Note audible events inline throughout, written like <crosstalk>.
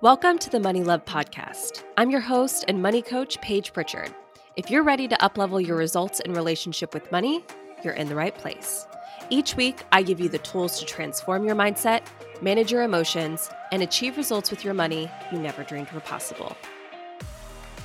Welcome to the Money Love Podcast. I'm your host and money coach, Paige Pritchard. If you're ready to uplevel your results in relationship with money, you're in the right place. Each week, I give you the tools to transform your mindset, manage your emotions, and achieve results with your money you never dreamed were possible.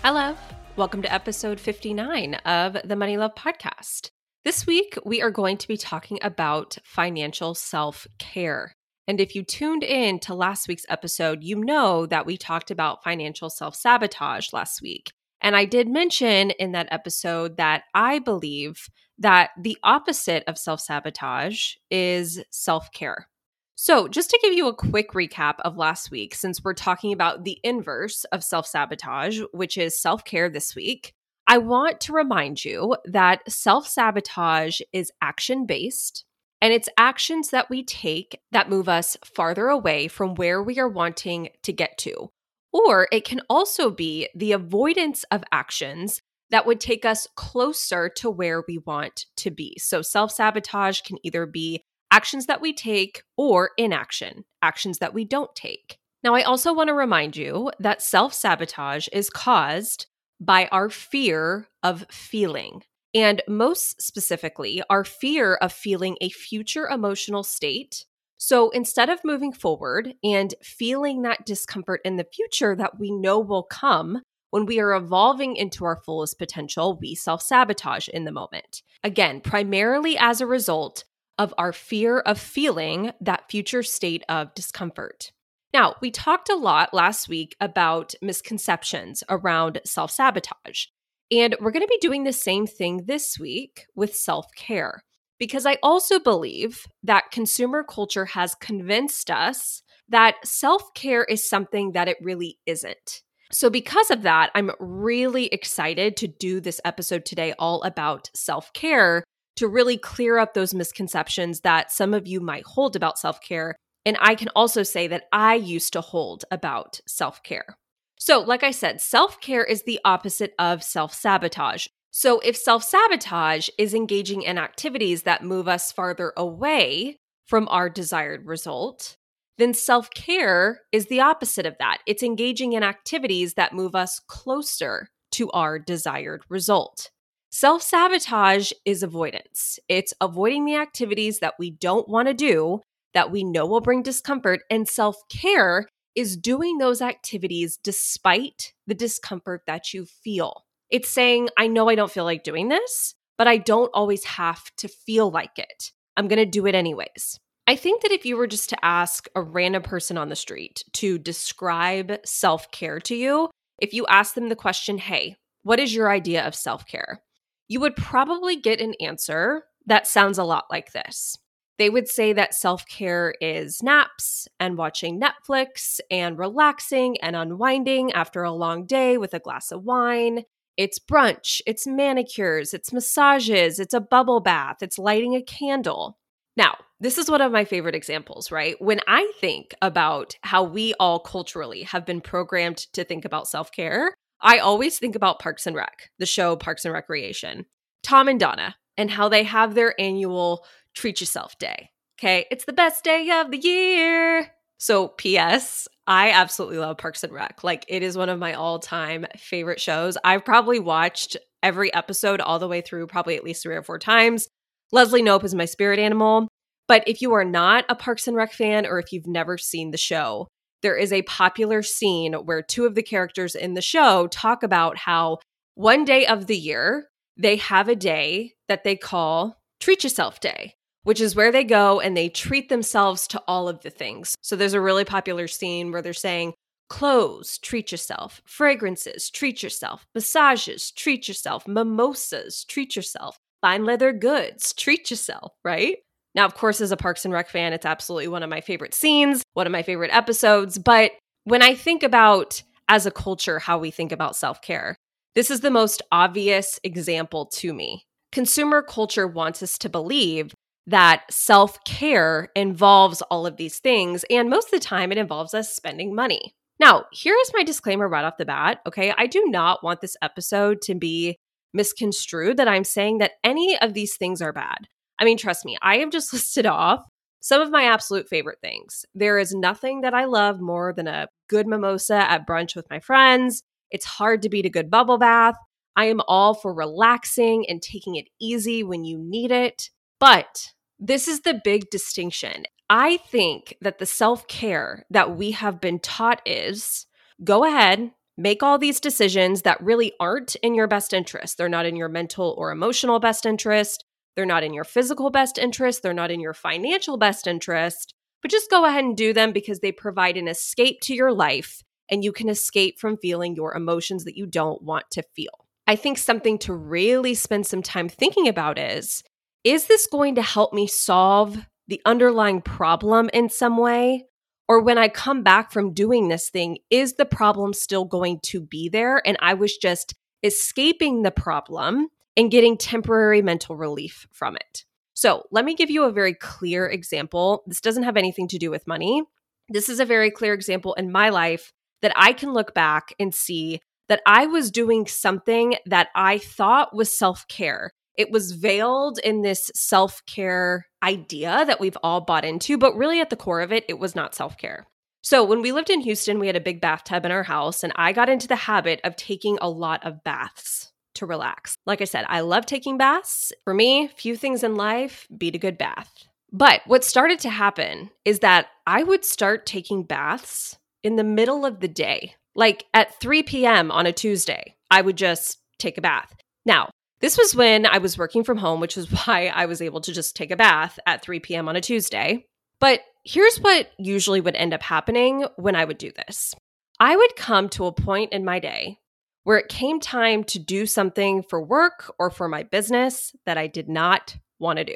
Hello, welcome to episode 59 of the Money Love Podcast. This week, we are going to be talking about financial self care. And if you tuned in to last week's episode, you know that we talked about financial self sabotage last week. And I did mention in that episode that I believe that the opposite of self sabotage is self care. So, just to give you a quick recap of last week, since we're talking about the inverse of self sabotage, which is self care this week, I want to remind you that self sabotage is action based and it's actions that we take that move us farther away from where we are wanting to get to. Or it can also be the avoidance of actions that would take us closer to where we want to be. So, self sabotage can either be actions that we take or inaction, actions that we don't take. Now, I also want to remind you that self sabotage is caused by our fear of feeling. And most specifically, our fear of feeling a future emotional state. So instead of moving forward and feeling that discomfort in the future that we know will come, when we are evolving into our fullest potential, we self sabotage in the moment. Again, primarily as a result of our fear of feeling that future state of discomfort. Now, we talked a lot last week about misconceptions around self sabotage. And we're going to be doing the same thing this week with self care, because I also believe that consumer culture has convinced us that self care is something that it really isn't. So, because of that, I'm really excited to do this episode today all about self care to really clear up those misconceptions that some of you might hold about self care. And I can also say that I used to hold about self care. So, like I said, self care is the opposite of self sabotage. So, if self sabotage is engaging in activities that move us farther away from our desired result, then self care is the opposite of that. It's engaging in activities that move us closer to our desired result. Self sabotage is avoidance. It's avoiding the activities that we don't want to do, that we know will bring discomfort. And self care is doing those activities despite the discomfort that you feel. It's saying, I know I don't feel like doing this, but I don't always have to feel like it. I'm going to do it anyways. I think that if you were just to ask a random person on the street to describe self care to you, if you ask them the question, hey, what is your idea of self care? You would probably get an answer that sounds a lot like this. They would say that self care is naps and watching Netflix and relaxing and unwinding after a long day with a glass of wine. It's brunch, it's manicures, it's massages, it's a bubble bath, it's lighting a candle. Now, this is one of my favorite examples, right? When I think about how we all culturally have been programmed to think about self care, I always think about Parks and Rec, the show Parks and Recreation. Tom and Donna, and how they have their annual treat yourself day. Okay. It's the best day of the year. So, P.S., I absolutely love Parks and Rec. Like, it is one of my all time favorite shows. I've probably watched every episode all the way through, probably at least three or four times. Leslie Knope is my spirit animal. But if you are not a Parks and Rec fan, or if you've never seen the show, there is a popular scene where two of the characters in the show talk about how one day of the year, they have a day that they call Treat Yourself Day which is where they go and they treat themselves to all of the things. So there's a really popular scene where they're saying, clothes, treat yourself, fragrances, treat yourself, massages, treat yourself, mimosas, treat yourself, fine leather goods, treat yourself, right? Now, of course, as a Parks and Rec fan, it's absolutely one of my favorite scenes, one of my favorite episodes. But when I think about as a culture how we think about self care, this is the most obvious example to me. Consumer culture wants us to believe that self care involves all of these things. And most of the time, it involves us spending money. Now, here is my disclaimer right off the bat. Okay. I do not want this episode to be misconstrued that I'm saying that any of these things are bad. I mean, trust me, I have just <laughs> listed off some of my absolute favorite things. There is nothing that I love more than a good mimosa at brunch with my friends. It's hard to beat a good bubble bath. I am all for relaxing and taking it easy when you need it. But this is the big distinction. I think that the self care that we have been taught is go ahead, make all these decisions that really aren't in your best interest. They're not in your mental or emotional best interest. They're not in your physical best interest. They're not in your financial best interest. But just go ahead and do them because they provide an escape to your life and you can escape from feeling your emotions that you don't want to feel. I think something to really spend some time thinking about is is this going to help me solve the underlying problem in some way? Or when I come back from doing this thing, is the problem still going to be there? And I was just escaping the problem and getting temporary mental relief from it. So, let me give you a very clear example. This doesn't have anything to do with money. This is a very clear example in my life that I can look back and see that I was doing something that I thought was self care. It was veiled in this self care idea that we've all bought into, but really at the core of it, it was not self care. So, when we lived in Houston, we had a big bathtub in our house, and I got into the habit of taking a lot of baths to relax. Like I said, I love taking baths. For me, few things in life beat a good bath. But what started to happen is that I would start taking baths in the middle of the day. Like at 3 p.m. on a Tuesday, I would just take a bath. Now, this was when I was working from home, which is <laughs> why I was able to just take a bath at 3 p.m. on a Tuesday. But here's what usually would end up happening when I would do this I would come to a point in my day where it came time to do something for work or for my business that I did not want to do.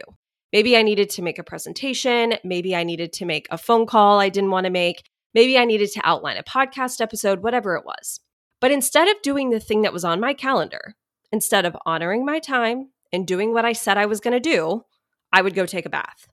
Maybe I needed to make a presentation. Maybe I needed to make a phone call I didn't want to make. Maybe I needed to outline a podcast episode, whatever it was. But instead of doing the thing that was on my calendar, instead of honoring my time and doing what I said I was going to do, I would go take a bath.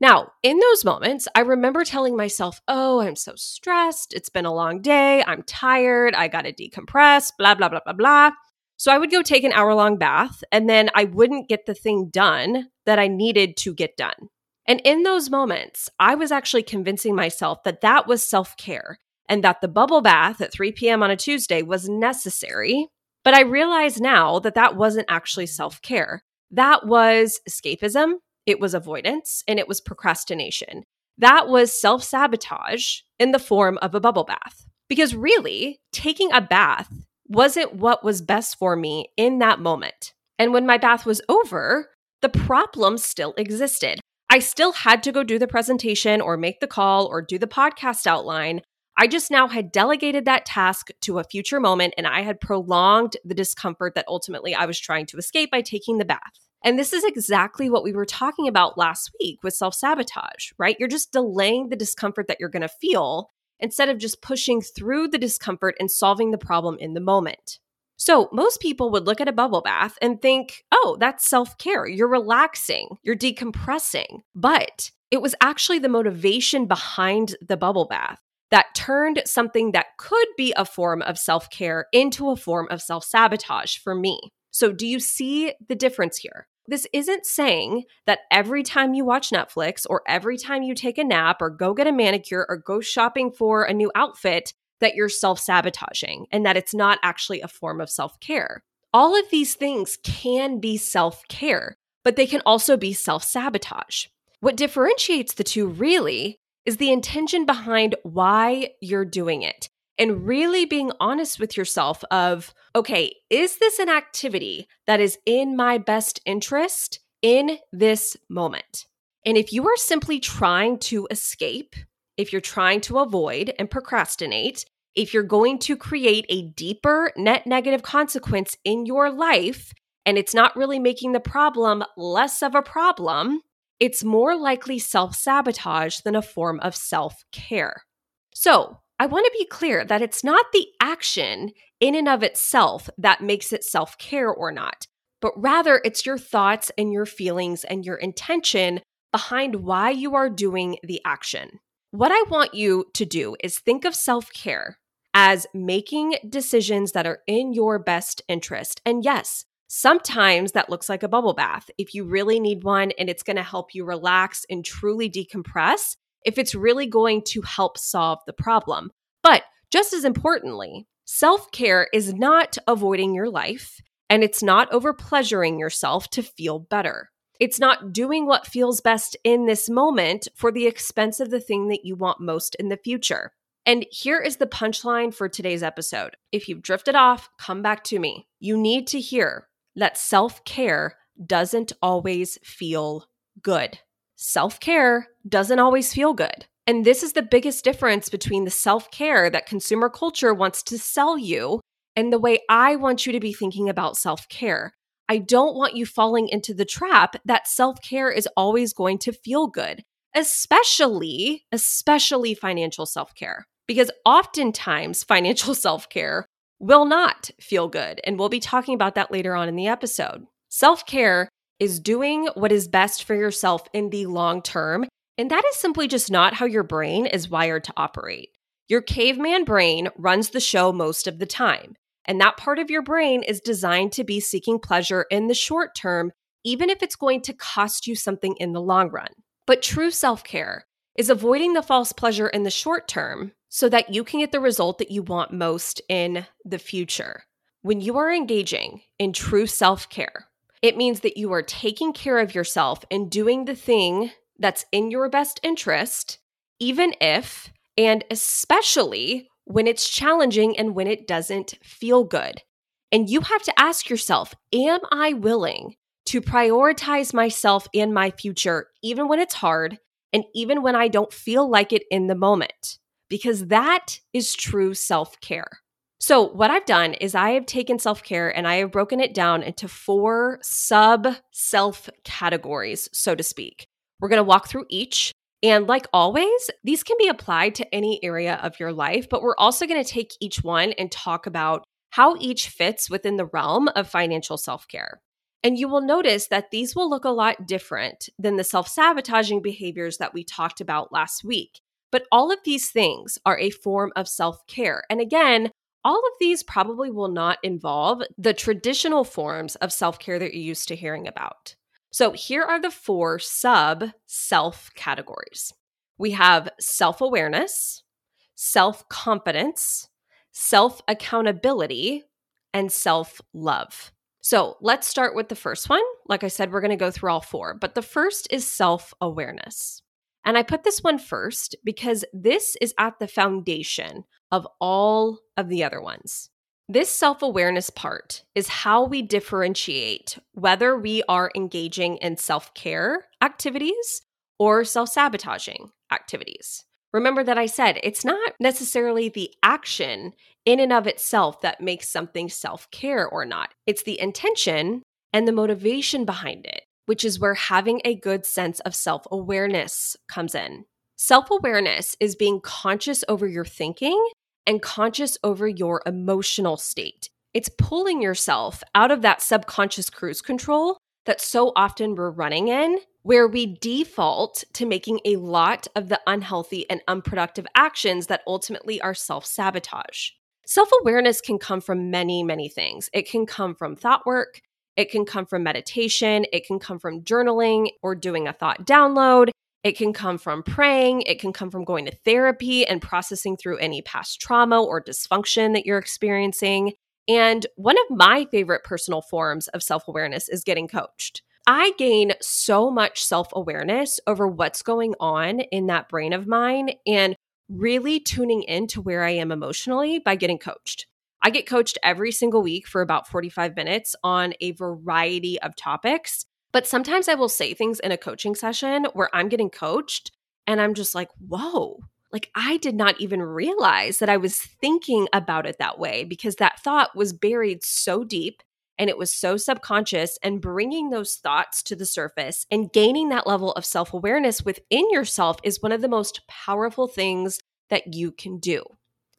Now, in those moments, I remember telling myself, oh, I'm so stressed. It's been a long day. I'm tired. I got to decompress, blah, blah, blah, blah, blah. So I would go take an hour long bath and then I wouldn't get the thing done that I needed to get done. And in those moments, I was actually convincing myself that that was self care and that the bubble bath at 3 p.m. on a Tuesday was necessary. But I realize now that that wasn't actually self care. That was escapism it was avoidance, and it was procrastination. That was self sabotage in the form of a bubble bath. Because really, taking a bath wasn't what was best for me in that moment. And when my bath was over, the problem still existed. I still had to go do the presentation or make the call or do the podcast outline. I just now had delegated that task to a future moment and I had prolonged the discomfort that ultimately I was trying to escape by taking the bath. And this is exactly what we were talking about last week with self sabotage, right? You're just delaying the discomfort that you're going to feel instead of just pushing through the discomfort and solving the problem in the moment. So, most people would look at a bubble bath and think, oh, that's self care. You're relaxing, you're decompressing. But it was actually the motivation behind the bubble bath that turned something that could be a form of self care into a form of self sabotage for me. So, do you see the difference here? This isn't saying that every time you watch Netflix or every time you take a nap or go get a manicure or go shopping for a new outfit that you're self sabotaging and that it's not actually a form of self care. All of these things can be self care, but they can also be self sabotage. What differentiates the two really is the intention behind why you're doing it and really being honest with yourself of okay is this an activity that is in my best interest in this moment? And if you are simply trying to escape if you're trying to avoid and procrastinate if you're going to create a deeper net negative consequence in your life and it's not really making the problem less of a problem it's more likely self sabotage than a form of self care. So, I want to be clear that it's not the action in and of itself that makes it self care or not, but rather it's your thoughts and your feelings and your intention behind why you are doing the action. What I want you to do is think of self care as making decisions that are in your best interest. And yes, Sometimes that looks like a bubble bath if you really need one and it's going to help you relax and truly decompress, if it's really going to help solve the problem. But just as importantly, self care is not avoiding your life and it's not over pleasuring yourself to feel better. It's not doing what feels best in this moment for the expense of the thing that you want most in the future. And here is the punchline for today's episode. If you've drifted off, come back to me. You need to hear that self care doesn't always feel good. Self care doesn't always feel good. And this is the biggest difference between the self care that consumer culture wants to sell you and the way I want you to be thinking about self care. I don't want you falling into the trap that self care is always going to feel good, especially, especially financial self care. Because oftentimes, financial <laughs> self care will not feel good. And we'll be talking about that later on in the episode. Self care is doing what is best for yourself in the long term. And that is simply just not how your brain is wired to operate. Your caveman brain runs the show most of the time. And that part of your brain is designed to be seeking pleasure in the short term, even if it's going to cost you something in the long run. But true self care is avoiding the false pleasure in the short term so that you can get the result that you want most in the future. When you are engaging in true self care, it means that you are taking care of yourself and doing the thing that's in your best interest, even if and especially when it's challenging and when it doesn't feel good. And you have to ask yourself Am I willing to prioritize myself and my future, even when it's hard and even when I don't feel like it in the moment? Because that is true self care. So, what I've done is I have taken self care and I have broken it down into four sub self categories, so to speak. We're going to walk through each. And like always, these can be applied to any area of your life, but we're also going to take each one and talk about how each fits within the realm of financial self care. And you will notice that these will look a lot different than the self sabotaging behaviors that we talked about last week. But all of these things are a form of self care. And again, all of these probably will not involve the traditional forms of self care that you're used to hearing about. So here are the four sub self categories we have self awareness, self confidence, self accountability, and self love. So let's start with the first one. Like I said, we're going to go through all four, but the first is self awareness. And I put this one first because this is at the foundation of all of the other ones. This self awareness part is how we differentiate whether we are engaging in self care activities or self sabotaging activities. Remember that I said it's not necessarily the action in and of itself that makes something self care or not, it's the intention and the motivation behind it which is where having a good sense of self awareness comes in. Self awareness is being conscious over your thinking and conscious over your emotional state. It's pulling yourself out of that subconscious cruise control that so often we're running in, where we default to making a lot of the unhealthy and unproductive actions that ultimately are self sabotage. Self awareness can come from many, many things. It can come from thought work, it can come from meditation, it can come from journaling or doing a thought download. It can come from praying. It can come from going to therapy and processing through any past trauma or dysfunction that you're experiencing. And one of my favorite personal forms of self awareness is getting coached. I gain so much self awareness over what's going on in that brain of mine and really tuning into where I am emotionally by getting coached. I get coached every single week for about 45 minutes on a variety of topics. But sometimes I will say things in a coaching session where I'm getting coached and I'm just like, whoa, like I did not even realize that I was thinking about it that way because that thought was buried so deep and it was so subconscious. And bringing those thoughts to the surface and gaining that level of self awareness within yourself is one of the most powerful things that you can do.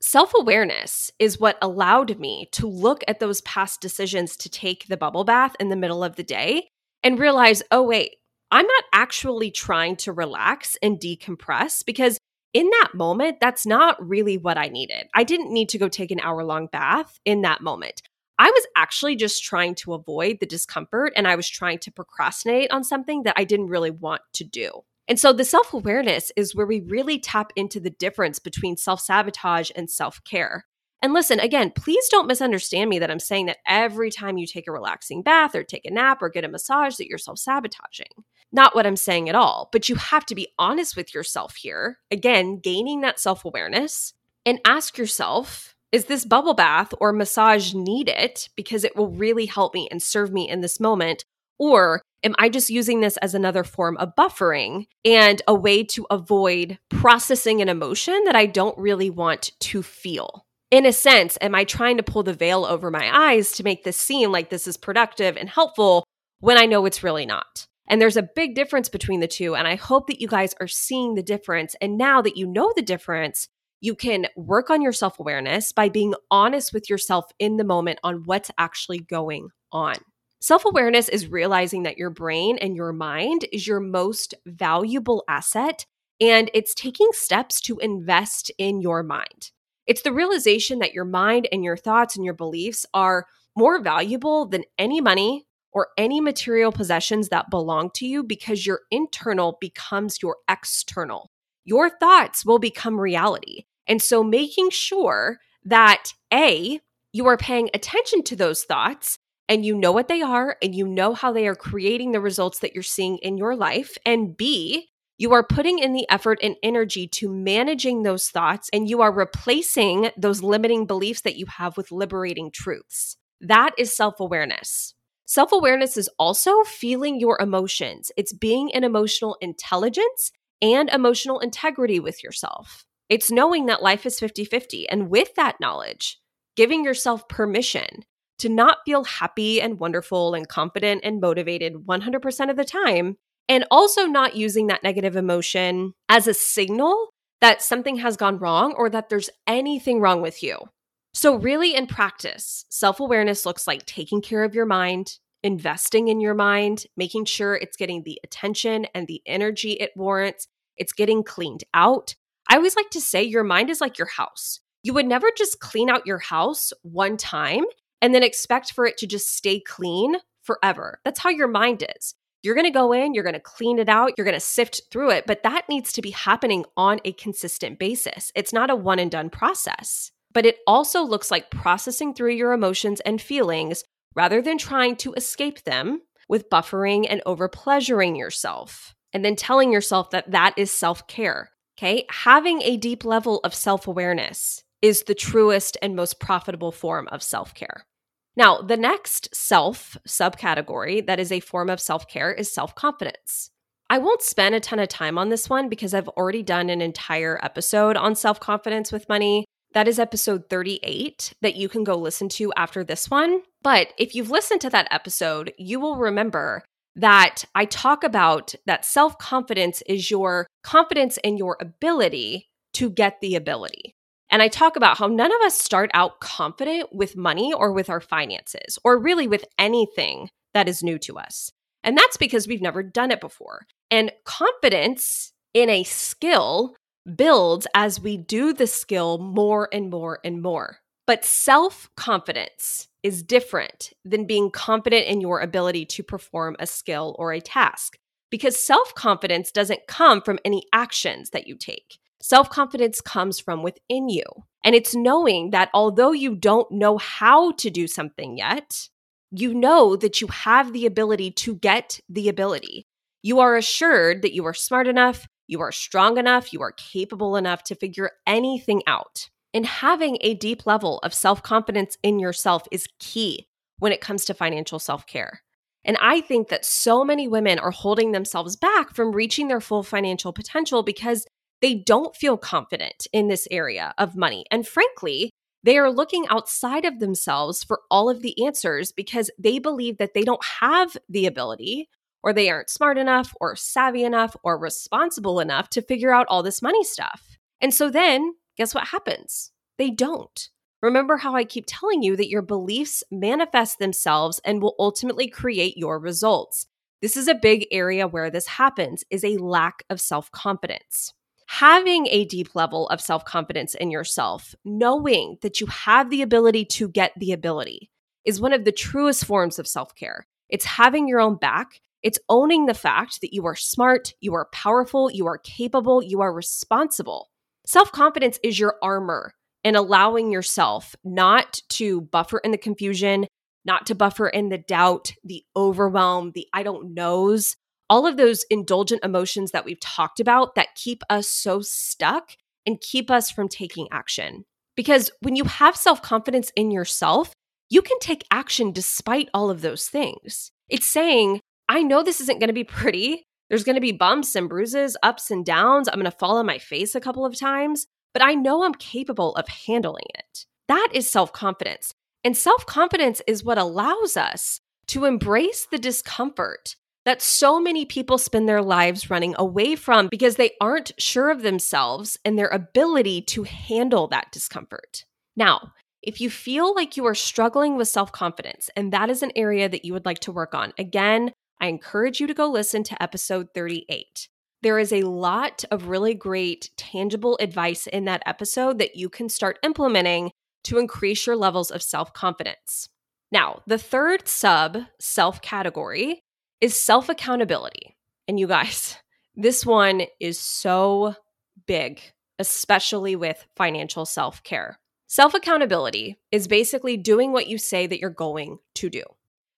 Self awareness is what allowed me to look at those past decisions to take the bubble bath in the middle of the day and realize, oh, wait, I'm not actually trying to relax and decompress because in that moment, that's not really what I needed. I didn't need to go take an hour long bath in that moment. I was actually just trying to avoid the discomfort and I was trying to procrastinate on something that I didn't really want to do. And so the self awareness is where we really tap into the difference between self sabotage and self care. And listen, again, please don't misunderstand me that I'm saying that every time you take a relaxing bath or take a nap or get a massage that you're self-sabotaging. Not what I'm saying at all, but you have to be honest with yourself here. Again, gaining that self-awareness and ask yourself, is this bubble bath or massage needed because it will really help me and serve me in this moment or am I just using this as another form of buffering and a way to avoid processing an emotion that I don't really want to feel? in a sense, am I trying to pull the veil over my eyes to make this seem like this is productive and helpful when I know it's really not? And there's a big difference between the two. And I hope that you guys are seeing the difference. And now that you know the difference, you can work on your self awareness by being honest with yourself in the moment on what's actually going on. Self awareness is realizing that your brain and your mind is your most valuable asset, and it's taking steps to invest in your mind. It's the realization that your mind and your thoughts and your beliefs are more valuable than any money or any material possessions that belong to you because your internal becomes your external. Your thoughts will become reality. And so making sure that A, you are paying attention to those thoughts and you know what they are and you know how they are creating the results that you're seeing in your life. And B, you are putting in the effort and energy to managing those thoughts, and you are replacing those limiting beliefs that you have with liberating truths. That is self awareness. Self awareness is also feeling your emotions, it's being an emotional intelligence and emotional integrity with yourself. It's knowing that life is 50 50. And with that knowledge, giving yourself permission to not feel happy and wonderful and confident and motivated 100% of the time and also not using that negative emotion as a signal that something has gone wrong or that there's anything wrong with you. So, really, in practice, self awareness looks like taking care of your mind, investing in your mind, making sure it's getting the attention and the energy it warrants, it's getting cleaned out. I always like to say your mind is like your house. You would never just clean out your house one time and then expect for it to just stay clean forever. That's how your mind is. You're going to go in, you're going to clean it out, you're going to sift through it, but that needs to be happening on a consistent basis. It's not a one and done process, but it also looks like processing through your emotions and feelings rather than trying to escape them with buffering and over pleasuring yourself and then telling yourself that that is self care. Okay. Having a deep level of self awareness is the truest and most profitable form of self care. Now, the next self subcategory that is a form of self care is self confidence. I won't spend a ton of time on this one because I've already done an entire episode on self confidence with money. That is episode 38 that you can go listen to after this one. But if you've listened to that episode, you will remember that I talk about that self confidence is your confidence in your ability to get the ability. And I talk about how none of us start out confident with money or with our finances, or really with anything that is new to us. And that's because we've never done it before. And confidence in a skill builds as we do the skill more and more and more. But self confidence is different than being confident in your ability to perform a skill or a task because self confidence doesn't come from any actions that you take. Self confidence comes from within you. And it's knowing that although you don't know how to do something yet, you know that you have the ability to get the ability. You are assured that you are smart enough, you are strong enough, you are capable enough to figure anything out. And having a deep level of self confidence in yourself is key when it comes to financial self care. And I think that so many women are holding themselves back from reaching their full financial potential because they don't feel confident in this area of money. And frankly, they are looking outside of themselves for all of the answers because they believe that they don't have the ability or they aren't smart enough or savvy enough or responsible enough to figure out all this money stuff. And so then, guess what happens? They don't. Remember how I keep telling you that your beliefs manifest themselves and will ultimately create your results. This is a big area where this happens is a lack of self-confidence having a deep level of self confidence in yourself, knowing that you have the ability to get the ability. is one of the truest forms of self care. It's having your own back. It's owning the fact that you are smart, you are powerful, you are capable, you are responsible. Self confidence is your armor and allowing yourself not to buffer in the confusion, not to buffer in the doubt, the overwhelm, the I don't knows, all of those indulgent emotions that we've talked about that keep us so stuck and keep us from taking action. Because when you have self confidence in yourself, you can take action despite all of those things. It's saying, I know this isn't going to be pretty. There's going to be bumps and bruises, ups and downs. I'm going to fall on my face a couple of times, but I know I'm capable of handling it. That is self confidence. And self confidence is what allows us to embrace the discomfort that so many people spend their lives running away from because they aren't sure of themselves and their ability to handle that discomfort. Now, if you feel like you are struggling with self confidence and that is an area that you would like to work on, again, I encourage you to go listen to episode 38. There is a lot of really great tangible advice in that episode that you can start implementing to increase your levels of self confidence. Now, the third sub self category is self accountability. And you guys, <laughs> this one is so big, especially with financial self care. Self accountability is basically doing what you say that you're going to do.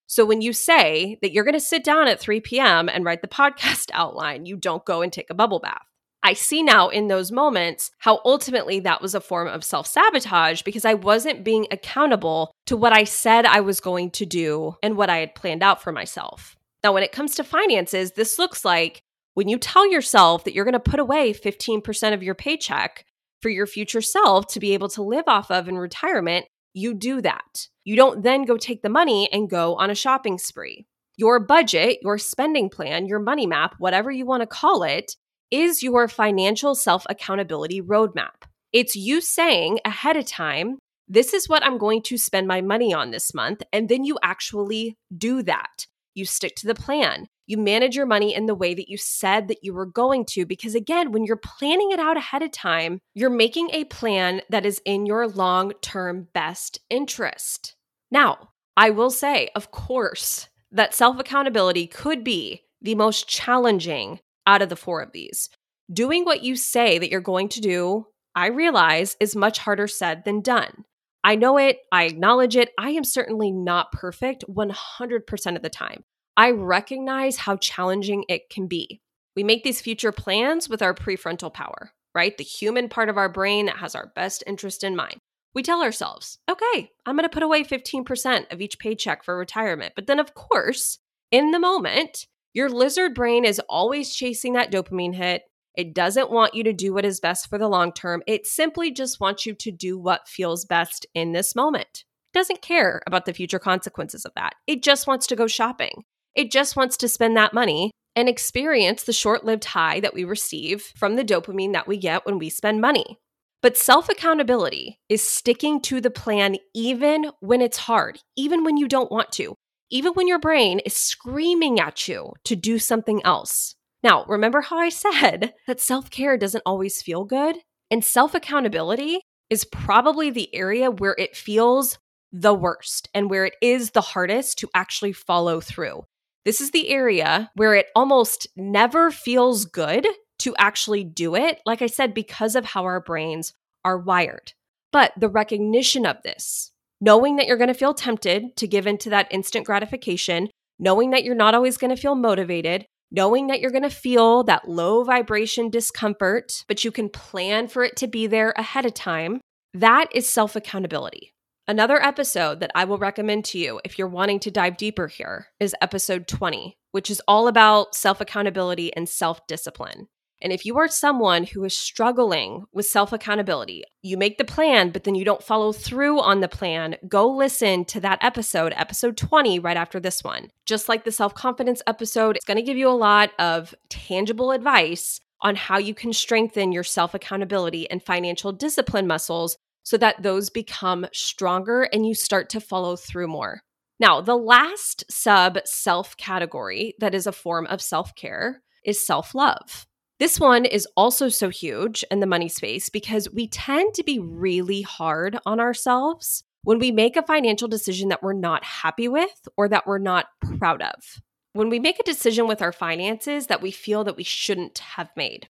So when you say that you're going to sit down at 3 p.m. and write the podcast <laughs> outline, you don't go and take a bubble bath. I see now in those moments how ultimately that was a form of self sabotage because I wasn't being accountable to what I said I was going to do and what I had planned out for myself. Now, when it comes to finances, this looks like when you tell yourself that you're going to put away 15% of your paycheck for your future self to be able to live off of in retirement, you do that. You don't then go take the money and go on a shopping spree. Your budget, your spending plan, your money map, whatever you want to call it, is your financial self accountability roadmap. It's you saying ahead of time, this is what I'm going to spend my money on this month. And then you actually do that. You stick to the plan. You manage your money in the way that you said that you were going to. Because again, when you're planning it out ahead of time, you're making a plan that is in your long term best interest. Now, I will say, of course, that self accountability could be the most challenging out of the four of these. Doing what you say that you're going to do, I realize, is much harder said than done. I know it, I acknowledge it. I am certainly not perfect 100% of the time. I recognize how challenging it can be. We make these future plans with our prefrontal power, right? The human part of our brain that has our best interest in mind. We tell ourselves, okay, I'm going to put away 15% of each paycheck for retirement. But then, of course, in the moment, your lizard brain is always chasing that dopamine hit. It doesn't want you to do what is best for the long term. It simply just wants you to do what feels best in this moment. It doesn't care about the future consequences of that. It just wants to go shopping. It just wants to spend that money and experience the short lived high that we receive from the dopamine that we get when we spend money. But self accountability is sticking to the plan even when it's hard, even when you don't want to, even when your brain is screaming at you to do something else. Now, remember how I said <laughs> that self care doesn't always feel good? And self accountability is probably the area where it feels the worst and where it is the hardest to actually follow through. This is the area where it almost never feels good to actually do it, like I said, because of how our brains are wired. But the recognition of this, knowing that you're going to feel tempted to give into that instant gratification, knowing that you're not always going to feel motivated, knowing that you're going to feel that low vibration discomfort, but you can plan for it to be there ahead of time, that is self accountability. Another episode that I will recommend to you if you're wanting to dive deeper here is episode 20, which is all about self accountability and self discipline. And if you are someone who is struggling with self accountability, you make the plan, but then you don't follow through on the plan, go listen to that episode, episode 20, right after this one. Just like the self confidence episode, it's going to give you a lot of tangible advice on how you can strengthen your self accountability and financial discipline muscles so that those become stronger and you start to follow through more. Now, the last sub self category that is a form of self care is self love. This one is also so huge in the money space because we tend to be really hard on ourselves when we make a financial decision that we're not happy with or that we're not proud of. When we make a decision with our finances that we feel that we shouldn't have made.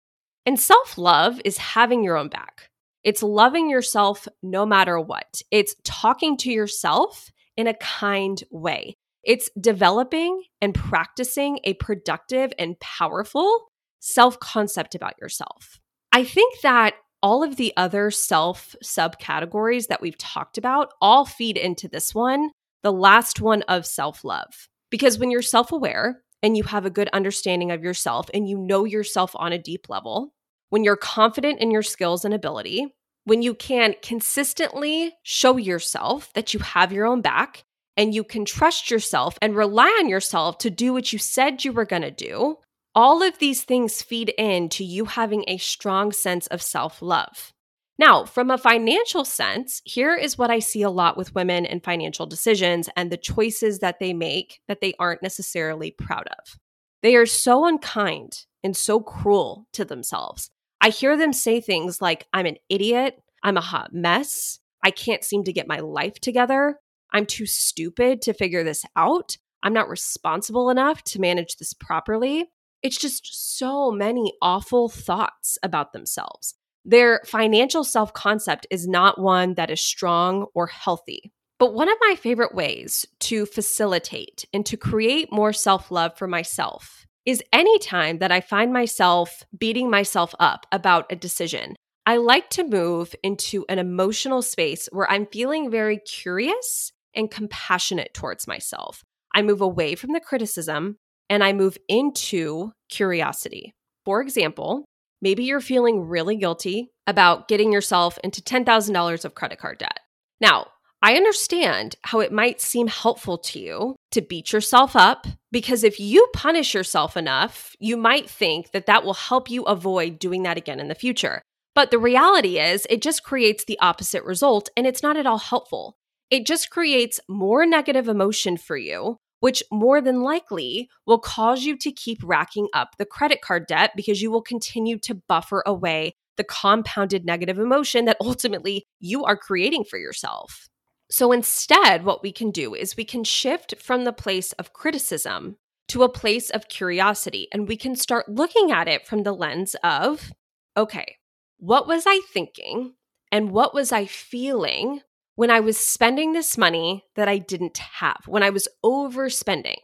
And self love is having your own back. It's loving yourself no matter what. It's talking to yourself in a kind way. It's developing and practicing a productive and powerful self concept about yourself. I think that all of the other self subcategories that we've talked about all feed into this one, the last one of self love. Because when you're self aware and you have a good understanding of yourself and you know yourself on a deep level, when you're confident in your skills and ability, when you can consistently show yourself that you have your own back and you can trust yourself and rely on yourself to do what you said you were going to do, all of these things feed into you having a strong sense of self love. Now, from a financial sense, here is what I see a lot with women and financial decisions and the choices that they make that they aren't necessarily proud of. They are so unkind and so cruel to themselves. I hear them say things like, I'm an idiot, I'm a hot mess, I can't seem to get my life together, I'm too stupid to figure this out, I'm not responsible enough to manage this properly. It's just so many awful thoughts about themselves. Their financial self concept is not one that is strong or healthy. But one of my favorite ways to facilitate and to create more self love for myself is anytime that I find myself beating myself up about a decision. I like to move into an emotional space where I'm feeling very curious and compassionate towards myself. I move away from the criticism and I move into curiosity. For example, maybe you're feeling really guilty about getting yourself into $10,000 of credit card debt. Now, I understand how it might seem helpful to you to beat yourself up because if you punish yourself enough, you might think that that will help you avoid doing that again in the future. But the reality is, it just creates the opposite result and it's not at all helpful. It just creates more negative emotion for you which more than likely will cause you to keep racking up the credit card debt because you will continue to buffer away the compounded negative emotion that <laughs> ultimately you are creating for yourself. So instead, what we can do is we can shift from the place of criticism to a place of curiosity, and we can start looking at it from the lens of okay, what was I thinking? And what was I feeling when I was spending this money that I didn't have, when I was overspending.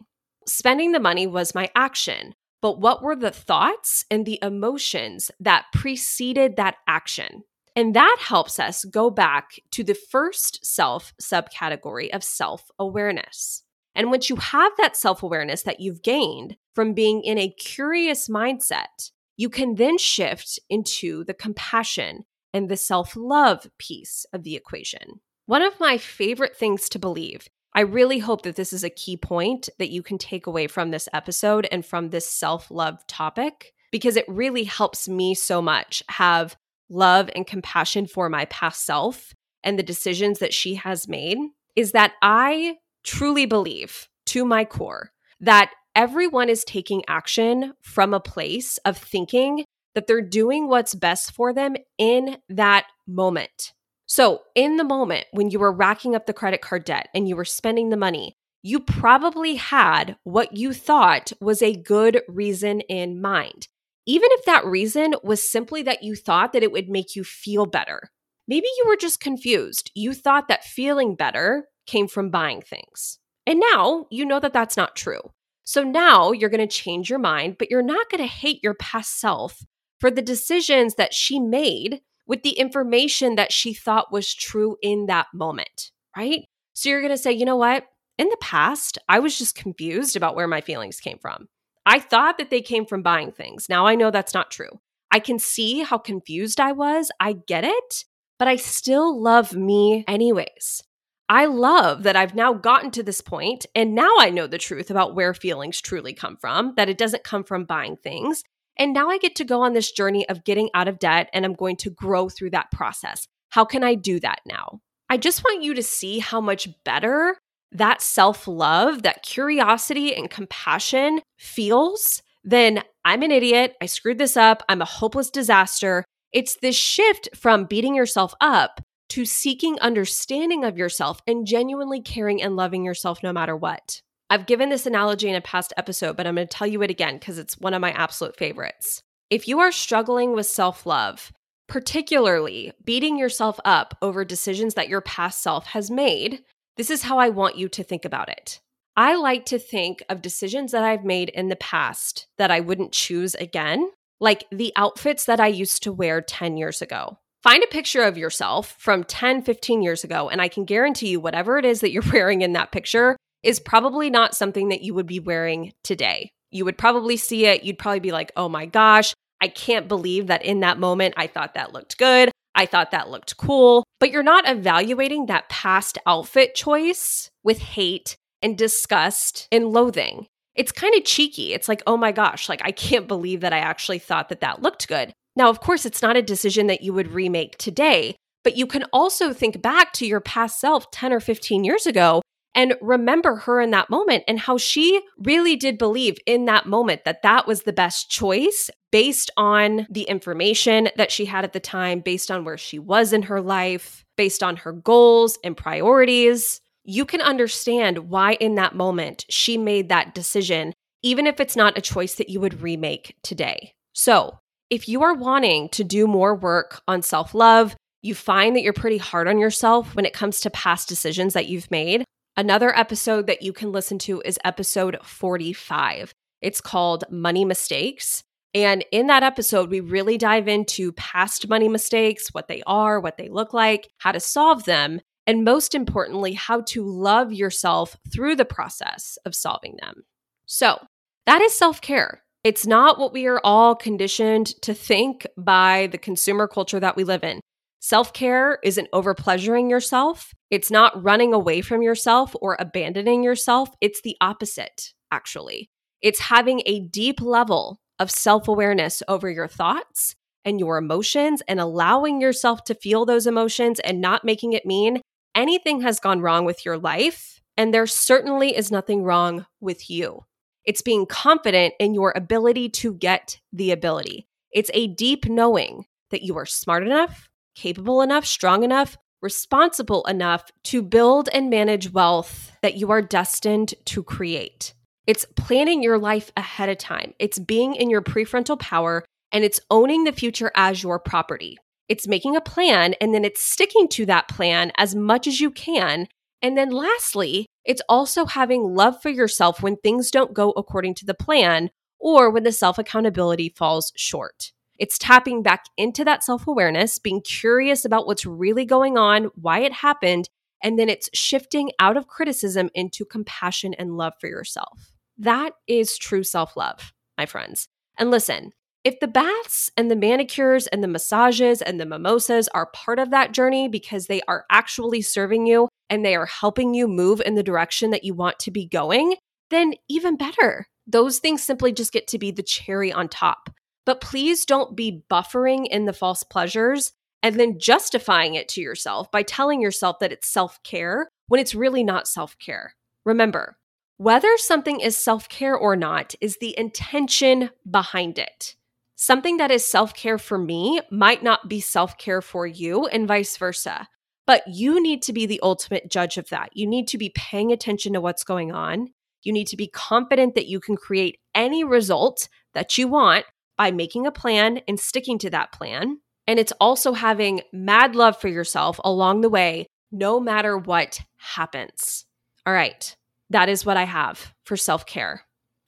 Spending the money was my action, but what were the thoughts and the emotions that preceded that action? And that helps us go back to the first self subcategory of self awareness. And once you have that self awareness that you've gained from being in a curious mindset, you can then shift into the compassion and the self love piece of the equation. One of my favorite things to believe, I really hope that this is a key point that you can take away from this episode and from this self love topic, because it really helps me so much have love and compassion for my past self and the decisions that she has made, is that I truly believe to my core that everyone is taking action from a place of thinking that they're doing what's best for them in that moment. So, in the moment when you were racking up the credit card debt and you were spending the money, you probably had what you thought was a good reason in mind. Even if that reason was simply that you thought that it would make you feel better. Maybe you were just confused. You thought that feeling better came from buying things. And now you know that that's not true. So now you're going to change your mind, but you're not going to hate your past self for the decisions that she made with the information that she thought was true in that moment, right? So you're going to say, you know what? In the past, I was just confused about where my feelings came from. I thought that they came from buying things. Now I know that's not true. I can see how confused I was. I get it, but I still love me anyways. I love that I've now gotten to this point and now I know the truth about where feelings truly come from, that it doesn't come from buying things. And now I get to go on this journey of getting out of debt and I'm going to grow through that process. How can I do that now? I just want you to see how much better that self love, that curiosity and compassion feels than I'm an idiot. I screwed this up. I'm a hopeless disaster. It's this shift from beating yourself up to seeking understanding of yourself and genuinely caring and loving yourself no matter what. I've given this analogy in a past episode, but I'm going to tell you it again because it's one of my absolute favorites. If you are struggling with self love, particularly beating yourself up over decisions that your past self has made, this is how I want you to think about it. I like to think of decisions that I've made in the past that I wouldn't choose again, like the outfits that I used to wear 10 years ago. Find a picture of yourself from 10, 15 years ago, and I can guarantee you whatever it is that you're <laughs> wearing in that picture is probably not something that you would be wearing today. You would probably see it. You'd probably be like, oh my gosh, I can't believe that in that moment I thought that looked good. I thought that looked cool. But you're not evaluating that past outfit choice with hate and disgust and loathing. It's kind of cheeky. It's like, oh my gosh, like I can't believe that I actually thought that that looked good. Now, of course, it's not a decision that you would remake today, but you can also think back to your past self 10 or 15 years ago and remember her in that moment and how she really did believe in that moment that that was the best choice based on the information that she had at the time, based on where she was in her life, based on her goals and priorities. You can understand why in that moment she made that decision, even if it's not a choice that you would remake today. So, if you are wanting to do more work on self love, you find that you're pretty hard on yourself when it comes to past decisions that you've made, Another episode that you can listen to is episode 45. It's called Money Mistakes. And in that episode, we really dive into past money mistakes, what they are, what they look like, how to solve them, and most importantly, how to love yourself through the process of solving them. So, that is self care. It's not what we are all conditioned to think by the consumer culture that we live in. Self care isn't over pleasuring yourself. It's not running away from yourself or abandoning yourself. It's the opposite, actually. It's having a deep level of self awareness over your thoughts and your emotions and allowing yourself to feel those emotions and not making it mean anything has gone wrong with your life. And there certainly is nothing wrong with you. It's being confident in your ability to get the ability. It's a deep knowing that you are smart enough, capable enough, strong enough, responsible enough to build and manage wealth that you are destined to create. It's planning your life ahead of time. It's being in your prefrontal power and it's owning the future as your property. It's making a plan and then it's sticking to that plan as much as you can. And then lastly, it's also having love for yourself when things don't go according to the plan or when the self accountability falls short. It's tapping back into that self awareness, being curious about what's really going on, why it happened, and then it's shifting out of criticism into compassion and love for yourself. That is true self love, my friends. And listen, if the baths and the manicures and the massages and the mimosas are part of that journey because they are actually serving you and they are helping you move in the direction that you want to be going, then even better. Those things simply just get to be the cherry on top. But please don't be buffering in the false pleasures and then justifying it to yourself by telling yourself that it's self care when it's really not self care. Remember, whether something is self care or not is the intention behind it. Something that is self care for me might not be self care for you, and vice versa. But you need to be the ultimate judge of that. You need to be paying attention to what's going on. You need to be confident that you can create any result that you want by making a plan and sticking to that plan. And it's also having mad love for yourself along the way, no matter what happens. All right, that is what I have for self care.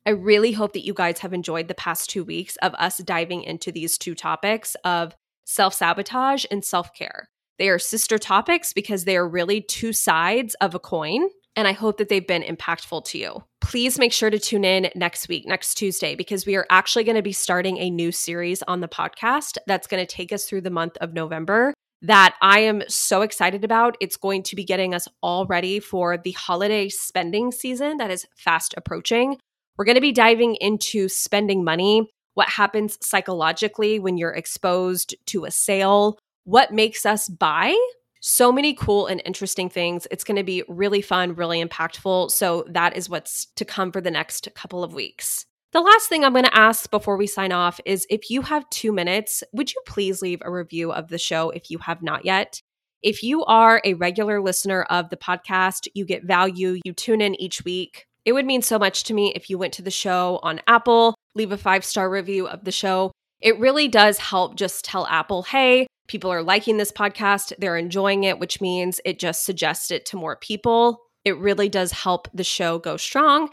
I really hope that you guys have enjoyed the past two weeks of us diving into these two topics of self sabotage and self care. They are sister topics because they are really two sides of a coin and I hope that they've been impactful to you. Please make sure to tune in next week, next Tuesday, because we are actually going to be starting a new series on the podcast that's going to take us through the month of November that I am so excited about. It's going to be getting us all ready for the holiday spending season that is fast approaching. We're going to be diving into spending money, what happens psychologically when you're exposed to a sale, what makes us buy so many cool and interesting things. It's going to be really fun, really impactful. So, that is what's to come for the next couple of weeks. The last thing I'm going to ask before we sign off is if you have two minutes, would you please leave a review of the show if you have not yet? If you are a regular listener of the podcast, you get value, you tune in each week. It would mean so much to me if you went to the show on Apple, leave a five star review of the show. It really does help just tell Apple, hey, people are liking this podcast, they're enjoying it, which means it just suggests it to more people. It really does help the show go strong.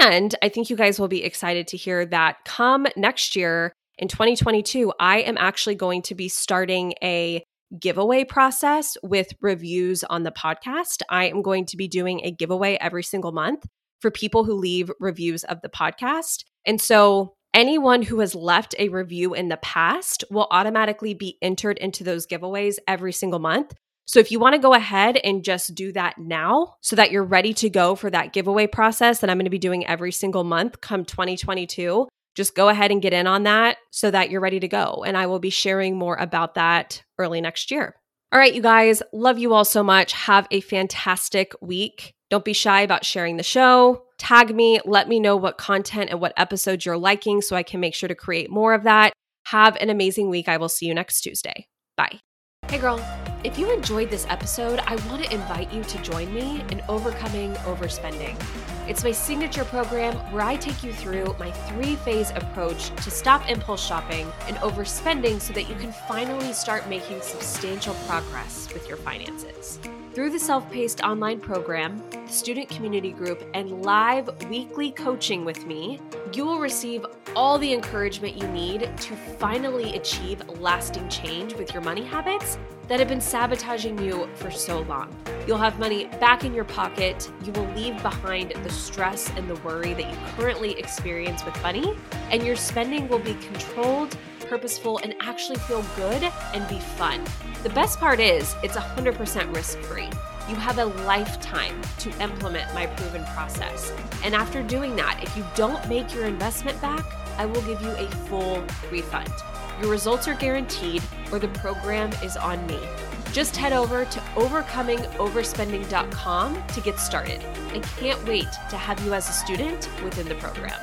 And I think you guys will be excited to hear that come next year in 2022, I am actually going to be starting a giveaway process with reviews on the podcast. I am going to be doing a giveaway every single month for people who leave reviews of the podcast. And so anyone who has left a review in the past will automatically be entered into those giveaways every single month. So if you want to go ahead and just do that now so that you're ready to go for that giveaway process that I'm going to be doing every single month come 2022, just go ahead and get in on that so that you're ready to go. And I will be sharing more about that early next year. All right, you guys, love you all so much. Have a fantastic week. Don't be shy about sharing the show. Tag me, let me know what content and what episodes you're liking so I can make sure to create more of that. Have an amazing week. I will see you next Tuesday. Bye. Hey, girl. If you enjoyed this episode, I want to invite you to join me in Overcoming Overspending. It's my signature program where I take you through my three phase approach to stop impulse shopping and overspending so that you can finally start making substantial progress with your finances. Through the self paced online program, the student community group, and live weekly coaching with me, you will receive all the encouragement you need to finally achieve lasting change with your money habits that have been sabotaging you for so long. You'll have money back in your pocket. You will leave behind the stress and the worry that you currently experience with money, and your spending will be controlled purposeful, and actually feel good and be fun. The best part is it's 100% risk free. You have a lifetime to implement my proven process. And after doing that, if you don't make your investment back, I will give you a full refund. Your results are guaranteed, or the program is on me. Just head over to overcomingoverspending.com to get started. I can't wait to have you as a student within the program.